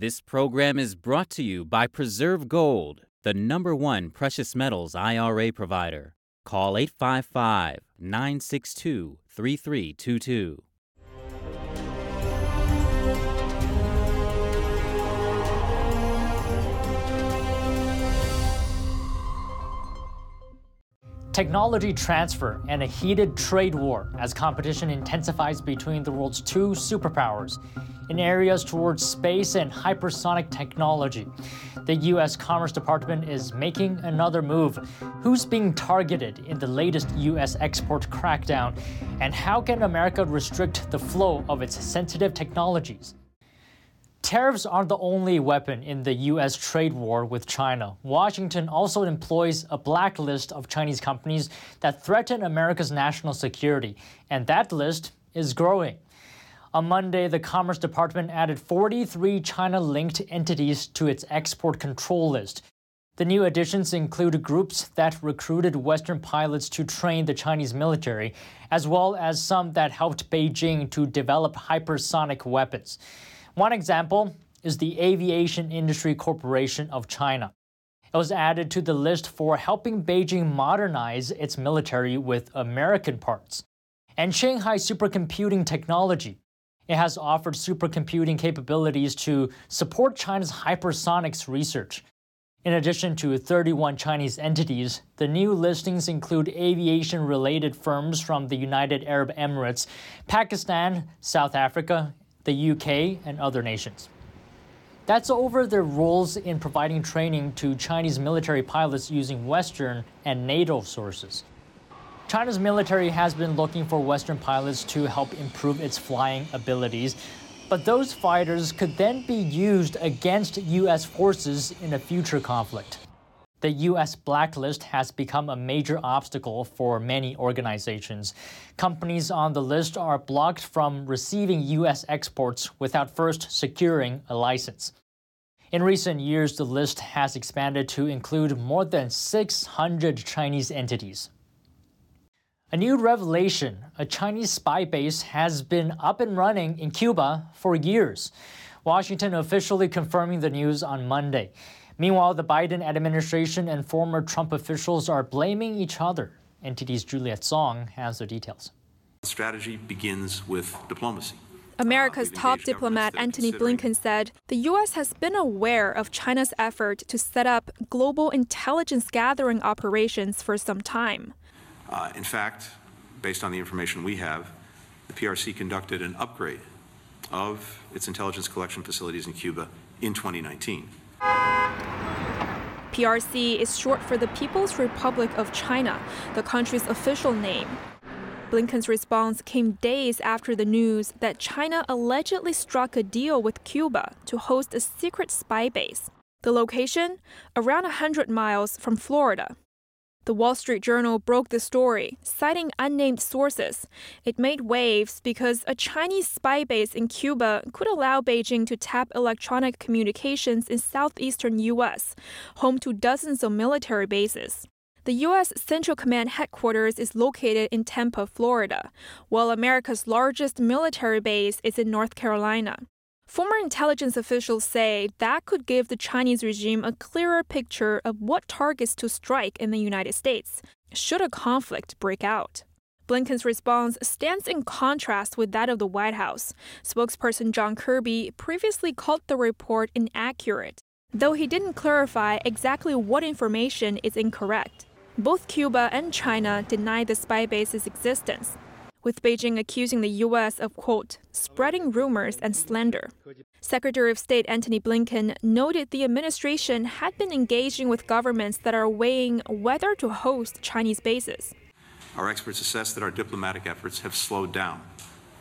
This program is brought to you by Preserve Gold, the number one precious metals IRA provider. Call 855 962 3322. Technology transfer and a heated trade war as competition intensifies between the world's two superpowers in areas towards space and hypersonic technology. The U.S. Commerce Department is making another move. Who's being targeted in the latest U.S. export crackdown? And how can America restrict the flow of its sensitive technologies? Tariffs aren't the only weapon in the U.S. trade war with China. Washington also employs a blacklist of Chinese companies that threaten America's national security, and that list is growing. On Monday, the Commerce Department added 43 China linked entities to its export control list. The new additions include groups that recruited Western pilots to train the Chinese military, as well as some that helped Beijing to develop hypersonic weapons. One example is the Aviation Industry Corporation of China. It was added to the list for helping Beijing modernize its military with American parts. And Shanghai Supercomputing Technology. It has offered supercomputing capabilities to support China's hypersonics research. In addition to 31 Chinese entities, the new listings include aviation related firms from the United Arab Emirates, Pakistan, South Africa, the UK, and other nations. That's over their roles in providing training to Chinese military pilots using Western and NATO sources. China's military has been looking for Western pilots to help improve its flying abilities, but those fighters could then be used against U.S. forces in a future conflict. The U.S. blacklist has become a major obstacle for many organizations. Companies on the list are blocked from receiving U.S. exports without first securing a license. In recent years, the list has expanded to include more than 600 Chinese entities. A new revelation a Chinese spy base has been up and running in Cuba for years. Washington officially confirming the news on Monday. Meanwhile, the Biden administration and former Trump officials are blaming each other. NTD's Juliet Song has the details. Strategy begins with diplomacy. America's uh, top diplomat Antony Blinken said the U.S. has been aware of China's effort to set up global intelligence gathering operations for some time. Uh, in fact, based on the information we have, the PRC conducted an upgrade of its intelligence collection facilities in Cuba in 2019. PRC is short for the People's Republic of China, the country's official name. Blinken's response came days after the news that China allegedly struck a deal with Cuba to host a secret spy base. The location? Around 100 miles from Florida. The Wall Street Journal broke the story, citing unnamed sources. It made waves because a Chinese spy base in Cuba could allow Beijing to tap electronic communications in southeastern U.S., home to dozens of military bases. The U.S. Central Command headquarters is located in Tampa, Florida, while America's largest military base is in North Carolina. Former intelligence officials say that could give the Chinese regime a clearer picture of what targets to strike in the United States, should a conflict break out. Blinken's response stands in contrast with that of the White House. Spokesperson John Kirby previously called the report inaccurate, though he didn't clarify exactly what information is incorrect. Both Cuba and China deny the spy base's existence, with Beijing accusing the U.S. of, quote, spreading rumors and slander. Secretary of State Antony Blinken noted the administration had been engaging with governments that are weighing whether to host Chinese bases. Our experts assess that our diplomatic efforts have slowed down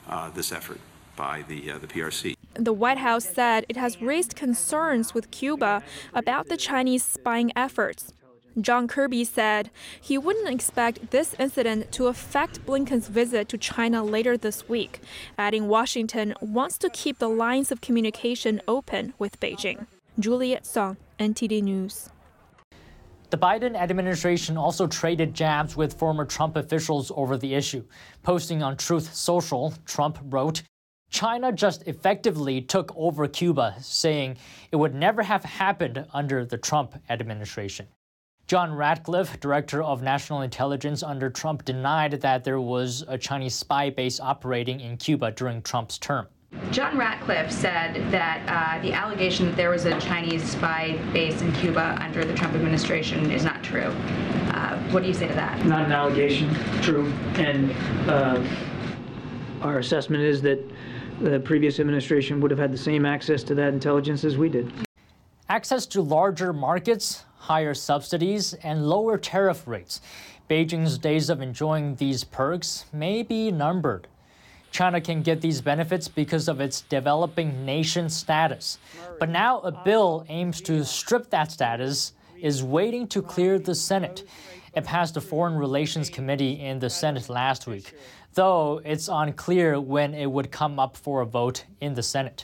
uh, this effort by the, uh, the PRC. The White House said it has raised concerns with Cuba about the Chinese spying efforts John Kirby said he wouldn't expect this incident to affect Blinken's visit to China later this week, adding Washington wants to keep the lines of communication open with Beijing. Juliet Song, NTD News. The Biden administration also traded jabs with former Trump officials over the issue. Posting on Truth Social, Trump wrote, China just effectively took over Cuba, saying it would never have happened under the Trump administration. John Ratcliffe, director of national intelligence under Trump, denied that there was a Chinese spy base operating in Cuba during Trump's term. John Ratcliffe said that uh, the allegation that there was a Chinese spy base in Cuba under the Trump administration is not true. Uh, what do you say to that? Not an allegation, true. And uh, our assessment is that the previous administration would have had the same access to that intelligence as we did. Access to larger markets, higher subsidies, and lower tariff rates. Beijing's days of enjoying these perks may be numbered. China can get these benefits because of its developing nation status. But now a bill aims to strip that status is waiting to clear the Senate. It passed the Foreign Relations Committee in the Senate last week, though it's unclear when it would come up for a vote in the Senate.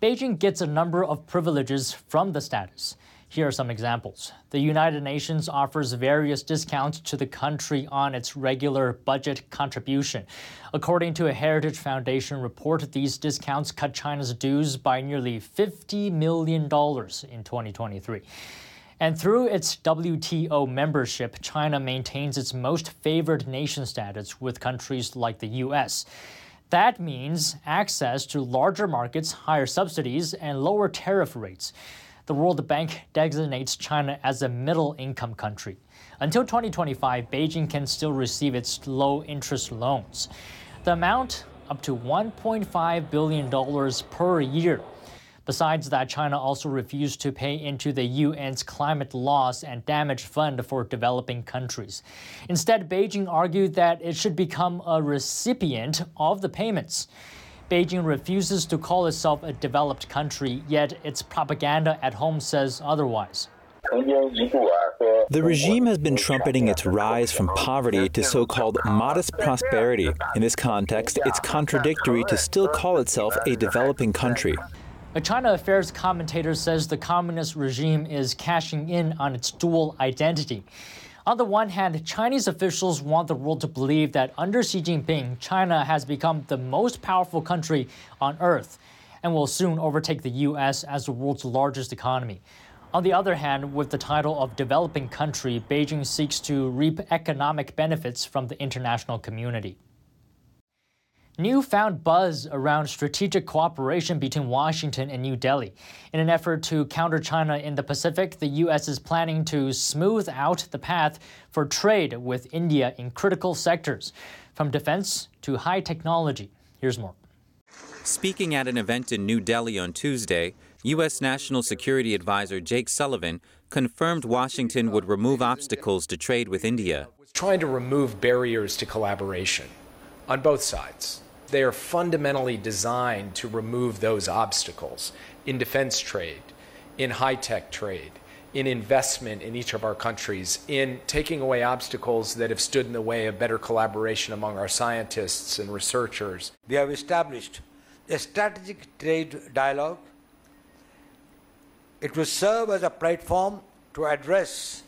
Beijing gets a number of privileges from the status. Here are some examples. The United Nations offers various discounts to the country on its regular budget contribution. According to a Heritage Foundation report, these discounts cut China's dues by nearly $50 million in 2023. And through its WTO membership, China maintains its most favored nation status with countries like the U.S. That means access to larger markets, higher subsidies, and lower tariff rates the World Bank designates China as a middle income country. Until 2025, Beijing can still receive its low interest loans. The amount up to $1.5 billion per year. Besides that, China also refused to pay into the UN's climate loss and damage fund for developing countries. Instead, Beijing argued that it should become a recipient of the payments. Beijing refuses to call itself a developed country, yet its propaganda at home says otherwise. The regime has been trumpeting its rise from poverty to so called modest prosperity. In this context, it's contradictory to still call itself a developing country. A China affairs commentator says the communist regime is cashing in on its dual identity. On the one hand, Chinese officials want the world to believe that under Xi Jinping, China has become the most powerful country on earth and will soon overtake the U.S. as the world's largest economy. On the other hand, with the title of developing country, Beijing seeks to reap economic benefits from the international community. Newfound buzz around strategic cooperation between Washington and New Delhi. In an effort to counter China in the Pacific, the U.S. is planning to smooth out the path for trade with India in critical sectors, from defense to high technology. Here's more. Speaking at an event in New Delhi on Tuesday, U.S. National Security Advisor Jake Sullivan confirmed Washington would remove obstacles to trade with India. Trying to remove barriers to collaboration on both sides. They are fundamentally designed to remove those obstacles in defense trade, in high tech trade, in investment in each of our countries, in taking away obstacles that have stood in the way of better collaboration among our scientists and researchers. We have established a strategic trade dialogue. It will serve as a platform to address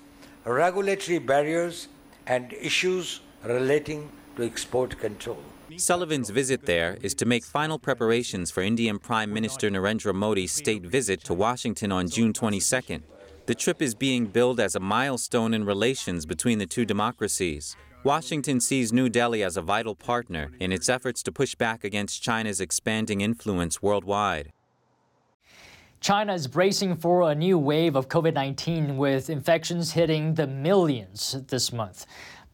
regulatory barriers and issues relating to export control. Sullivan's visit there is to make final preparations for Indian Prime Minister Narendra Modi's state visit to Washington on June 22nd. The trip is being billed as a milestone in relations between the two democracies. Washington sees New Delhi as a vital partner in its efforts to push back against China's expanding influence worldwide. China is bracing for a new wave of COVID 19 with infections hitting the millions this month.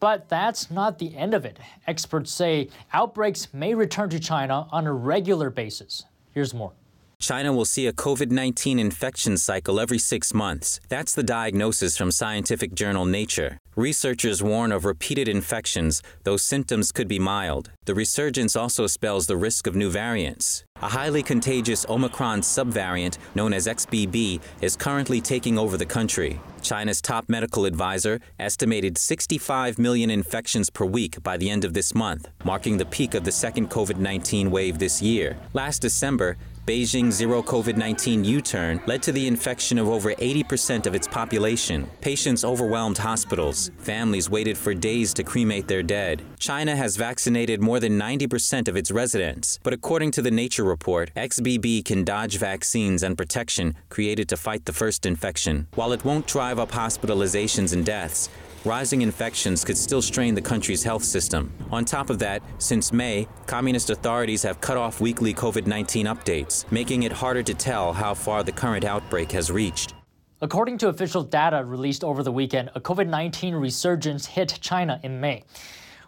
But that's not the end of it. Experts say outbreaks may return to China on a regular basis. Here's more. China will see a COVID 19 infection cycle every six months. That's the diagnosis from scientific journal Nature. Researchers warn of repeated infections, though symptoms could be mild. The resurgence also spells the risk of new variants. A highly contagious Omicron subvariant known as XBB is currently taking over the country. China's top medical advisor estimated 65 million infections per week by the end of this month, marking the peak of the second COVID 19 wave this year. Last December, Beijing's zero COVID 19 U turn led to the infection of over 80% of its population. Patients overwhelmed hospitals. Families waited for days to cremate their dead. China has vaccinated more than 90% of its residents. But according to the Nature report, XBB can dodge vaccines and protection created to fight the first infection. While it won't drive up hospitalizations and deaths, rising infections could still strain the country's health system. On top of that, since May, communist authorities have cut off weekly COVID 19 updates, making it harder to tell how far the current outbreak has reached. According to official data released over the weekend, a COVID 19 resurgence hit China in May,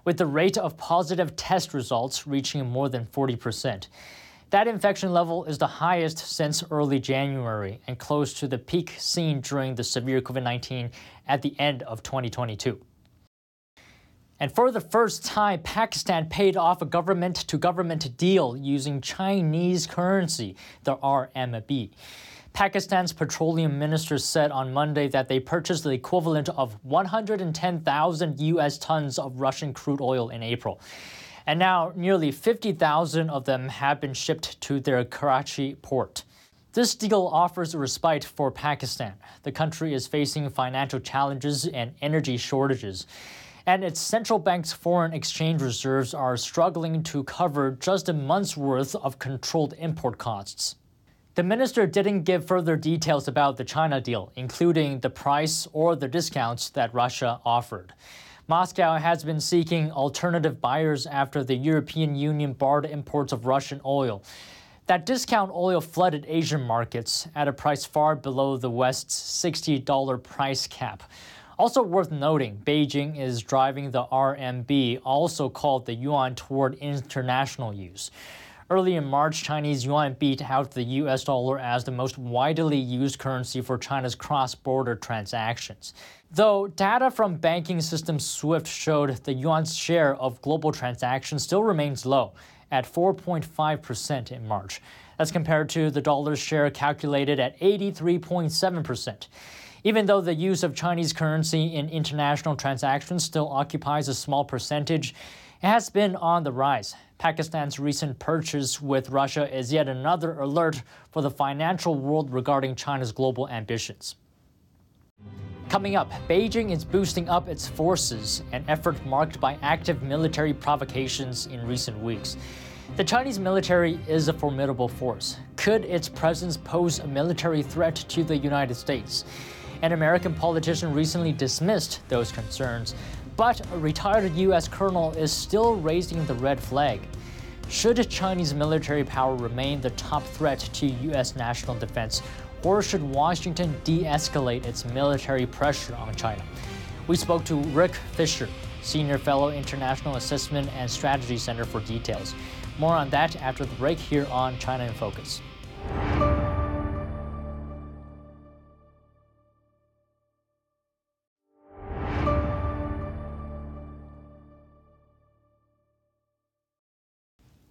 with the rate of positive test results reaching more than 40 percent. That infection level is the highest since early January and close to the peak seen during the severe COVID 19 at the end of 2022. And for the first time, Pakistan paid off a government to government deal using Chinese currency, the RMB. Pakistan's petroleum minister said on Monday that they purchased the equivalent of 110,000 U.S. tons of Russian crude oil in April and now nearly 50,000 of them have been shipped to their Karachi port. This deal offers a respite for Pakistan. The country is facing financial challenges and energy shortages, and its central bank's foreign exchange reserves are struggling to cover just a month's worth of controlled import costs. The minister didn't give further details about the China deal, including the price or the discounts that Russia offered. Moscow has been seeking alternative buyers after the European Union barred imports of Russian oil. That discount oil flooded Asian markets at a price far below the West's $60 price cap. Also worth noting, Beijing is driving the RMB, also called the yuan, toward international use. Early in March, Chinese yuan beat out the US dollar as the most widely used currency for China's cross border transactions. Though data from banking system SWIFT showed the yuan's share of global transactions still remains low at 4.5% in March. as compared to the dollar's share calculated at 83.7%. Even though the use of Chinese currency in international transactions still occupies a small percentage, it has been on the rise. Pakistan's recent purchase with Russia is yet another alert for the financial world regarding China's global ambitions. Coming up, Beijing is boosting up its forces, an effort marked by active military provocations in recent weeks. The Chinese military is a formidable force. Could its presence pose a military threat to the United States? An American politician recently dismissed those concerns, but a retired U.S. colonel is still raising the red flag. Should Chinese military power remain the top threat to U.S. national defense, or should Washington de escalate its military pressure on China? We spoke to Rick Fisher, Senior Fellow International Assessment and Strategy Center, for details. More on that after the break here on China in Focus.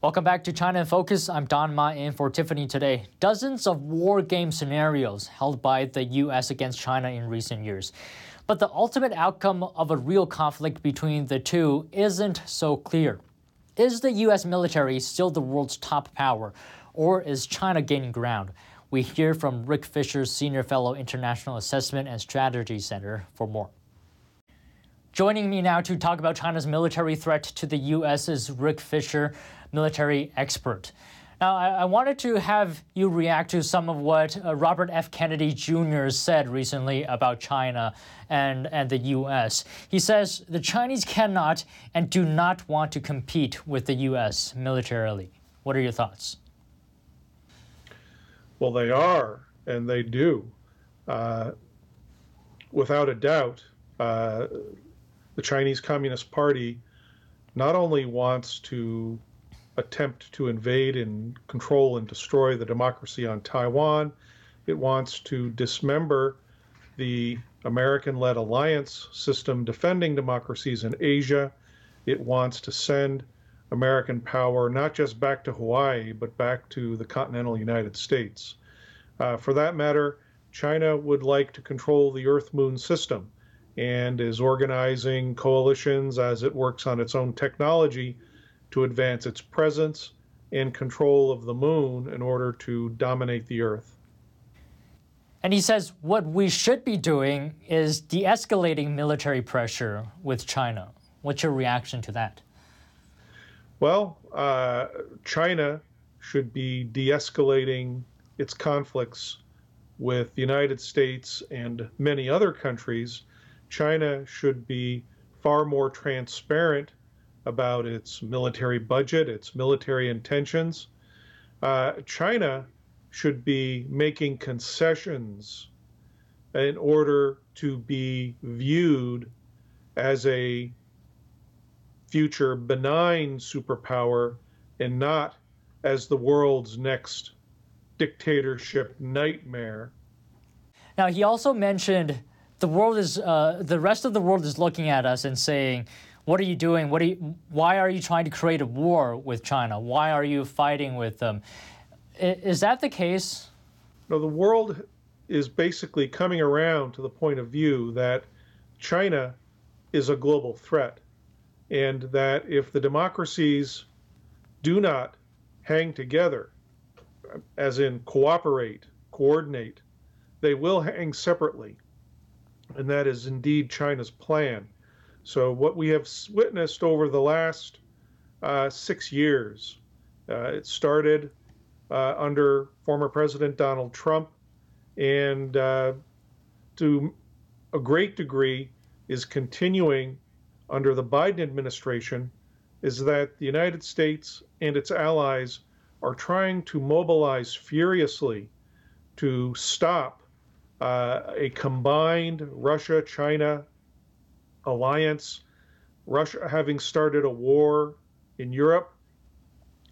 Welcome back to China in Focus. I'm Don Ma in for Tiffany today. Dozens of war game scenarios held by the U.S. against China in recent years. But the ultimate outcome of a real conflict between the two isn't so clear. Is the U.S. military still the world's top power, or is China gaining ground? We hear from Rick Fisher, Senior Fellow International Assessment and Strategy Center, for more. Joining me now to talk about China's military threat to the U.S. is Rick Fisher military expert. Now, I, I, wanted to have you react to some of what uh, Robert F. Kennedy Jr. said recently about China and, and the U.S. He says the Chinese cannot and do not want to compete with the U.S. militarily. What are your thoughts? Well, they are, and they do. Uh, without a doubt, uh, the Chinese Communist Party not only wants to attempt to invade and control and destroy the democracy on Taiwan. It wants to dismember the American led alliance system defending democracies in Asia. It wants to send American power, not just back to Hawaii, but back to the continental United States. Uh, for that matter, China would like to control the Earth Moon system and is organizing coalitions as it works on its own technology to advance its presence and control of the moon in order to dominate the Earth. And he says what we should be doing is de escalating military pressure with China. What's your reaction to that? Well, uh, China should be de escalating its conflicts with the United States and many other countries. China should be far more transparent about its military budget, its military intentions. Uh, China should be making concessions in order to be viewed as a future benign superpower and not as the world's next dictatorship nightmare. Now, he also mentioned the world is, uh, the rest of the world is looking at us and saying, what are you doing? What are you, why are you trying to create a war with China? Why are you fighting with them? Is that the case? No, the world is basically coming around to the point of view that China is a global threat, and that if the democracies do not hang together, as in cooperate, coordinate, they will hang separately. And that is indeed China's plan. So, what we have witnessed over the last uh, six years, uh, it started uh, under former President Donald Trump, and uh, to a great degree is continuing under the Biden administration, is that the United States and its allies are trying to mobilize furiously to stop uh, a combined Russia China alliance, Russia having started a war in Europe,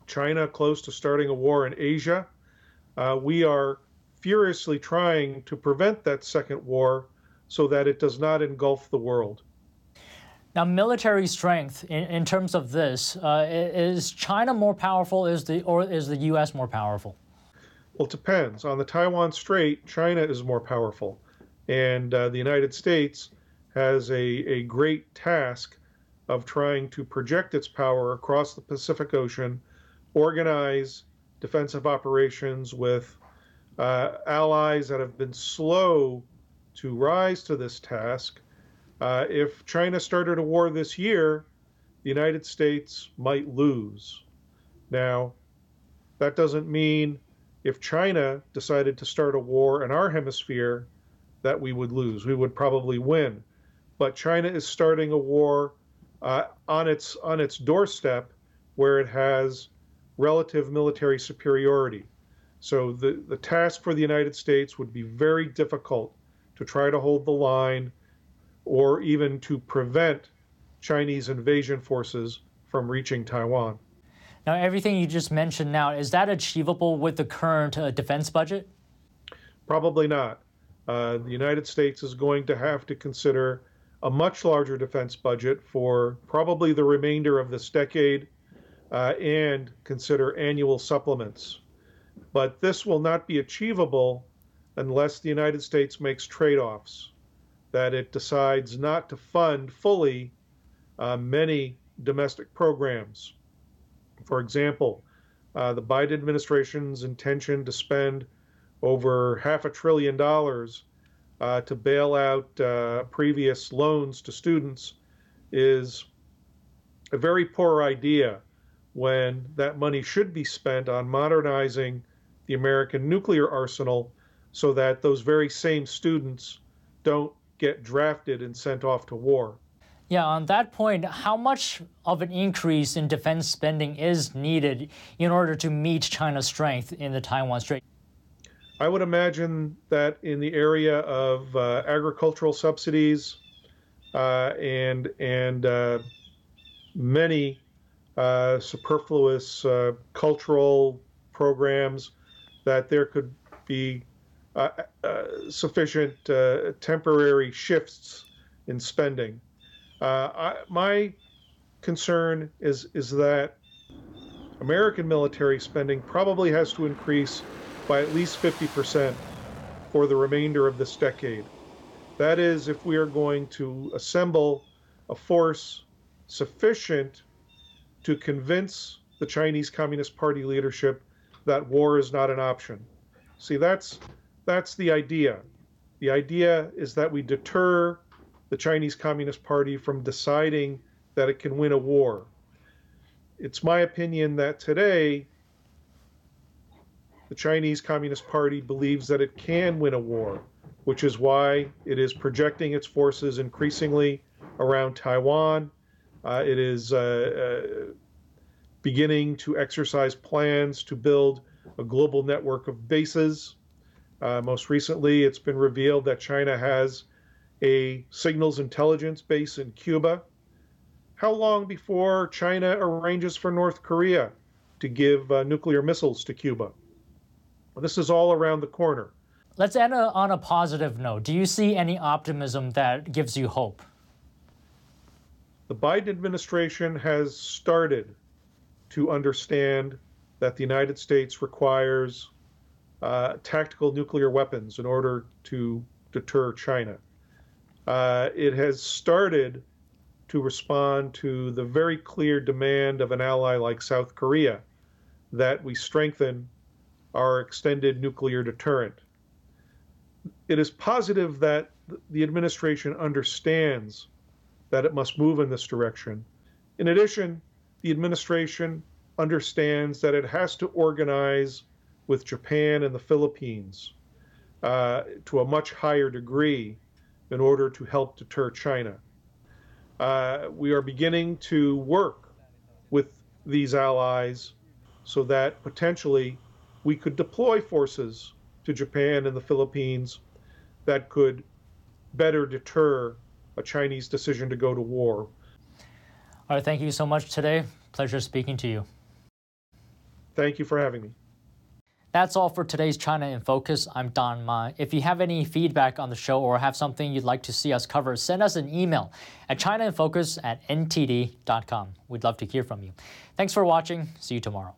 China close to starting a war in Asia. Uh, we are furiously trying to prevent that second war so that it does not engulf the world. Now, military strength in, in terms of this uh, is China more powerful, is the or is the U.S. more powerful? Well, it depends. On the Taiwan Strait, China is more powerful, and uh, the United States has a, a great task of trying to project its power across the Pacific Ocean, organize defensive operations with uh, allies that have been slow to rise to this task. Uh, if China started a war this year, the United States might lose. Now, that doesn't mean if China decided to start a war in our hemisphere that we would lose. We would probably win but China is starting a war uh, on its on its doorstep where it has relative military superiority. So the, the task for the United States would be very difficult to try to hold the line or even to prevent Chinese invasion forces from reaching Taiwan. Now, everything you just mentioned now, is that achievable with the current uh, defense budget? Probably not. Uh, the United States is going to have to consider a much larger defense budget for probably the remainder of this decade uh, and consider annual supplements. But this will not be achievable unless the United States makes trade offs, that it decides not to fund fully uh, many domestic programs. For example, uh, the Biden administration's intention to spend over half a trillion dollars uh, to bail out uh, previous loans to students is a very poor idea when that money should be spent on modernizing the American nuclear arsenal so that those very same students don't get drafted and sent off to war. Yeah, on that point, how much of an increase in defense spending is needed in order to meet China's strength in the Taiwan Strait? I would imagine that in the area of uh, agricultural subsidies uh, and and uh, many uh, superfluous uh, cultural programs, that there could be uh, sufficient temporary shifts in spending. I, my concern is is that American military spending probably has to increase by at least 50% for the remainder of this decade. That is, if we are going to assemble a force sufficient to convince the Chinese Communist Party leadership that war is not an option. See, that's that's the idea. The idea is that we deter the Chinese Communist Party from deciding that it can win a war. It's my opinion that today the Chinese Communist Party believes that it can win a war, which is why it is projecting its forces increasingly around Taiwan. Uh, it is uh, uh, beginning to exercise plans to build a global network of bases. Uh, most recently, it's been revealed that China has a signals intelligence base in Cuba. How long before China arranges for North Korea to give uh, nuclear missiles to Cuba? Well, this is all around the corner. Let's end a, on a positive note. Do you see any optimism that gives you hope? The Biden administration has started to understand that the United States requires uh, tactical nuclear weapons in order to deter China. Uh, it has started to respond to the very clear demand of an ally like South Korea that we strengthen our extended nuclear deterrent. It is positive that the administration understands that it must move in this direction. In addition, the administration understands that it has to organize with Japan and the Philippines uh, to a much higher degree in order to help deter China. Uh, we are beginning to work with these allies so that potentially we could deploy forces to Japan and the Philippines that could better deter a Chinese decision to go to war. All right, thank you so much today. Pleasure speaking to you. Thank you for having me. That's all for today's China in Focus. I'm Don Ma. If you have any feedback on the show or have something you'd like to see us cover, send us an email at chinainfocus at ntd.com. We'd love to hear from you. Thanks for watching. See you tomorrow.